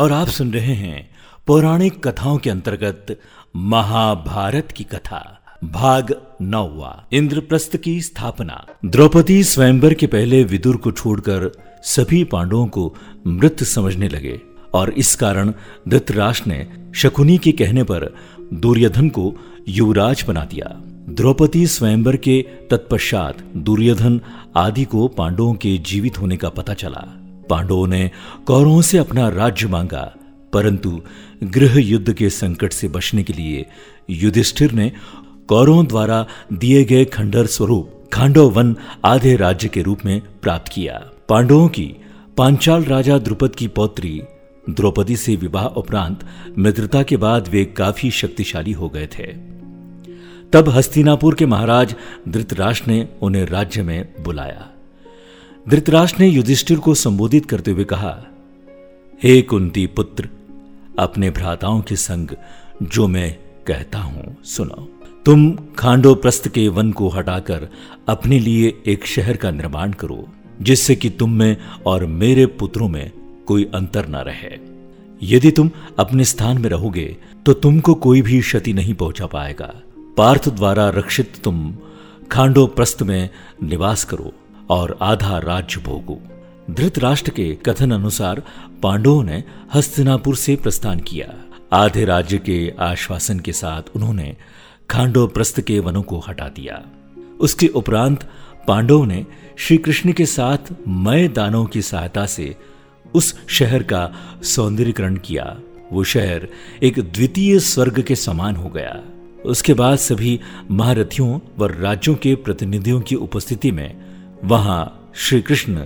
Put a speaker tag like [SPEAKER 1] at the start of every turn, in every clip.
[SPEAKER 1] और आप सुन रहे हैं पौराणिक कथाओं के अंतर्गत महाभारत की कथा, भाग नौवा, इंद्रप्रस्थ की स्थापना। द्रौपदी स्वयंवर के पहले विदुर को छोड़कर सभी पांडवों को मृत समझने लगे और इस कारण धृतराष्ट्र ने शकुनी के कहने पर दुर्योधन को युवराज बना दिया। द्रौपदी स्वयंवर के तत्पश्चात दुर्योधन आदि को पांडवों के जीवित होने का पता चला। पांडवों ने कौरवों से अपना राज्य मांगा, परंतु गृह युद्ध के संकट से बचने के लिए युधिष्ठिर ने कौरवों द्वारा दिए गए खंडर स्वरूप खांडव वन आधे राज्य के रूप में प्राप्त किया। पांडवों की पांचाल राजा द्रुपद की पौत्री द्रौपदी से विवाह उपरांत मित्रता के बाद वे काफ़ी शक्तिशाली हो गए थे। तब हस्तिनापुर के महाराज धृतराष्ट्र ने उन्हें राज्य में बुलाया। धृतराष्ट्र ने युधिष्ठिर को संबोधित करते हुए कहा, हे कुंती पुत्र, अपने भ्राताओं के संग जो मैं कहता हूँ सुनो। तुम खांडोप्रस्थ के वन को हटाकर अपने लिए एक शहर का निर्माण करो, जिससे कि तुम में और मेरे पुत्रों में कोई अंतर न रहे। यदि तुम अपने स्थान में रहोगे तो तुमको कोई भी क्षति नहीं पहुँचा पाएगा। पार्थ द्वारा रक्षित तुम खांडो प्रस्थ में निवास करो। और आधा राज्य भोगो। धृतराष्ट्र के कथन अनुसार पांडवों ने हस्तिनापुर से प्रस्थान किया। आधे राज्य के आश्वासन के साथ उन्होंने खांडो प्रस्थ के वनों को हटा दिया। उसके उपरांत पांडवों ने श्री कृष्ण के साथ मय दानों की सहायता से उस शहर का सौंदर्यकरण किया। वो शहर एक द्वितीय स्वर्ग के समान हो गया। उसके बाद सभी महारथियों व राज्यों के प्रतिनिधियों की उपस्थिति में वहाँ श्री कृष्ण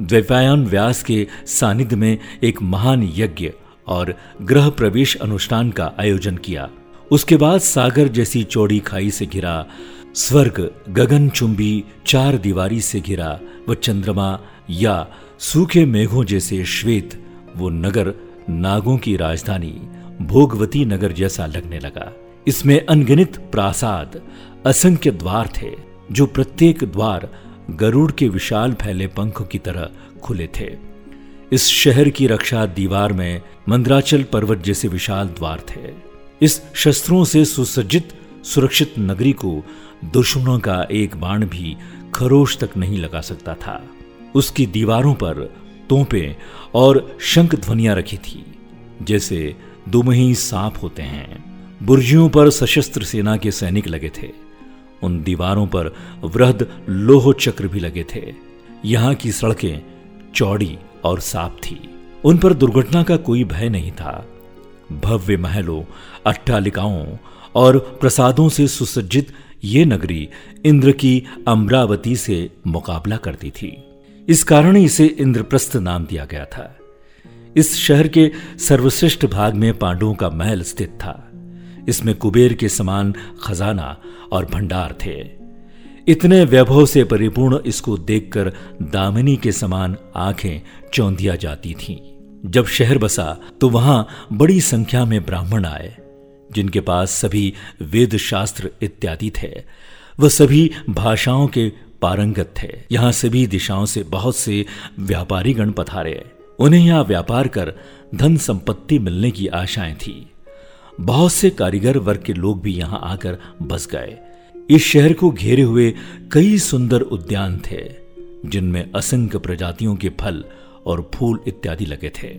[SPEAKER 1] द्वैपायन व्यास के सानिध्य में एक महान यज्ञ और ग्रह प्रवेश अनुष्ठान का आयोजन किया। उसके बाद सागर जैसी चौड़ी खाई से घिरा, स्वर्ग गगन चुंबी चार दीवारी से घिरा, व चंद्रमा या सूखे मेघों जैसे श्वेत, वो नगर नागों की राजधानी भोगवती नगर जैसा लगने लगा। इसमें अनगिनत प्रासाद, असंख्य द्वार थे, जो प्रत्येक द्वार गरुड़ के विशाल फैले पंखों की तरह खुले थे। इस शहर की रक्षा दीवार में मंद्राचल पर्वत जैसे विशाल द्वार थे। इस शस्त्रों से सुसज्जित, सुरक्षित नगरी को दुश्मनों का एक बाण भी खरोश तक नहीं लगा सकता था। उसकी दीवारों पर तोपें और शंख ध्वनिया रखी थी, जैसे दुमही सांप होते हैं। बुर्जियों पर सशस्त्र सेना के सैनिक लगे थे। उन दीवारों पर वृहद लोह चक्र भी लगे थे। यहाँ की सड़कें चौड़ी और साफ़ थी। उन पर दुर्घटना का कोई भय नहीं था। भव्य महलों, अट्टालिकाओं और प्रसादों से सुसज्जित ये नगरी इंद्र की अमरावती से मुकाबला करती थी। इस कारण इसे इंद्रप्रस्थ नाम दिया गया था। इस शहर के सर्वश्रेष्ठ भाग में पांडवों का महल स्थित था। इसमें कुबेर के समान खजाना और भंडार थे। इतने वैभव से परिपूर्ण इसको देखकर दामिनी के समान आँखें चौंधिया जाती थीं। जब शहर बसा तो वहाँ बड़ी संख्या में ब्राह्मण आए, जिनके पास सभी वेद शास्त्र इत्यादि थे। वह सभी भाषाओं के पारंगत थे। यहाँ सभी दिशाओं से बहुत से व्यापारी गण पथारे उन्हें यहाँ व्यापार कर धन संपत्ति मिलने की आशाएँ थी। बहुत से कारीगर वर्ग के लोग भी यहाँ आकर बस गए। इस शहर को घेरे हुए कई सुंदर उद्यान थे, जिनमें असंख्य प्रजातियों के फल और फूल इत्यादि लगे थे।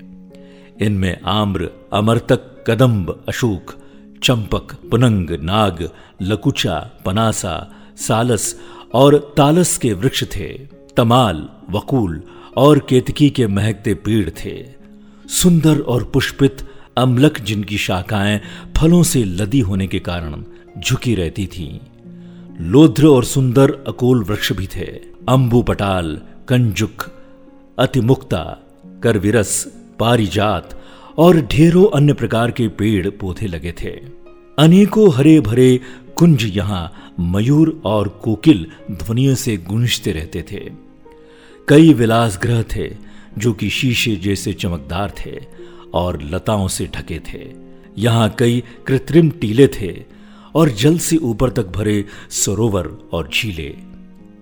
[SPEAKER 1] इनमें आम्र, अमरतक, कदम्ब, अशोक, चंपक, पुनंग, नाग, लकुचा, पनासा, सालस और तालस के वृक्ष थे। तमाल, वकूल और केतकी के महकते पेड़ थे। सुंदर और पुष्पित अम्लक जिनकी शाखाएँ फलों से लदी होने के कारण झुकी रहती थीं। लोध्र और सुंदर अकोल वृक्ष भी थे। अंबु पटाल, कंजुक, अतिमुक्ता, करविरस, पारिजात और ढेरों अन्य प्रकार के पेड़ पौधे लगे थे। अनेकों हरे भरे कुंज यहाँ मयूर और कोकिल ध्वनियों से गूंजते रहते थे। कई विलास ग्रह थे जो कि शीशे जैसे चमकदार थे। और लताओं से ढके थे। यहाँ कई कृत्रिम टीले थे और जल से ऊपर तक भरे सरोवर और झीले।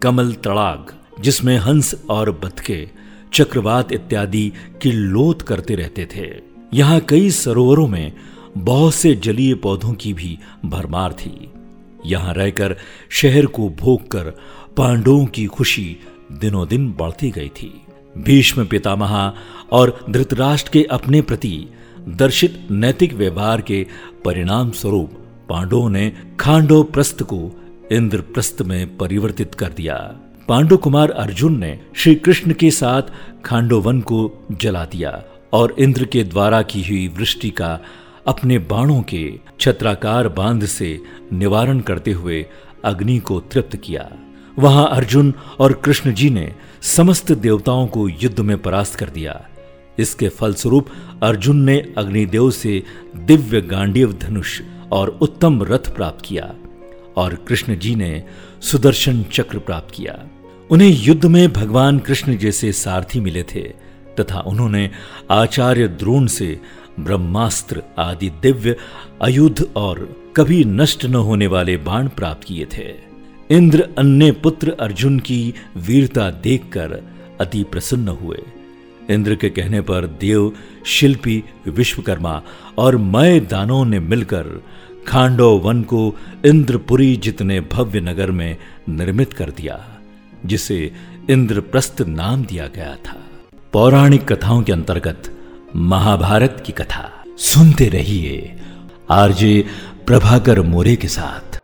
[SPEAKER 1] कमल तड़ाग, जिसमें हंस और बतके, चक्रवात इत्यादि की लोत करते रहते थे। यहाँ कई सरोवरों में बहुत से जलीय पौधों की भी भरमार थी। यहाँ रहकर शहर को भोग कर पांडवों की खुशी दिनों दिन बढ़ती गई थी। भीष्म पितामह और धृतराष्ट्र के अपने प्रति दर्शित नैतिक व्यवहार के परिणाम स्वरूप पांडवों ने खांडो प्रस्थ को इंद्रप्रस्थ में परिवर्तित कर दिया। पांडु कुमार अर्जुन ने श्री कृष्ण के साथ खांडोवन को जला दिया और इंद्र के द्वारा की हुई वृष्टि का अपने बाणों के छत्राकार बाँध से निवारण करते हुए अग्नि को तृप्त किया। वहाँ अर्जुन और कृष्ण जी ने समस्त देवताओं को युद्ध में परास्त कर दिया। इसके फलस्वरूप अर्जुन ने अग्निदेव से दिव्य गांडीव धनुष और उत्तम रथ प्राप्त किया और कृष्ण जी ने सुदर्शन चक्र प्राप्त किया। उन्हें युद्ध में भगवान कृष्ण जैसे सारथी मिले थे तथा उन्होंने आचार्य द्रोण से ब्रह्मास्त्र आदि दिव्य अयुद्ध और कभी नष्ट न होने वाले बाण प्राप्त किए थे। इंद्र अन्य पुत्र अर्जुन की वीरता देखकर अति प्रसन्न हुए। इंद्र के कहने पर देव, शिल्पी, विश्वकर्मा और मय दानों ने मिलकर खांडो वन को इंद्रपुरी जितने भव्य नगर में निर्मित कर दिया, जिसे इंद्रप्रस्थ नाम दिया गया था। पौराणिक कथाओं के अंतर्गत महाभारत की कथा। सुनते रहिए आरजे प्रभाकर मोरे के साथ।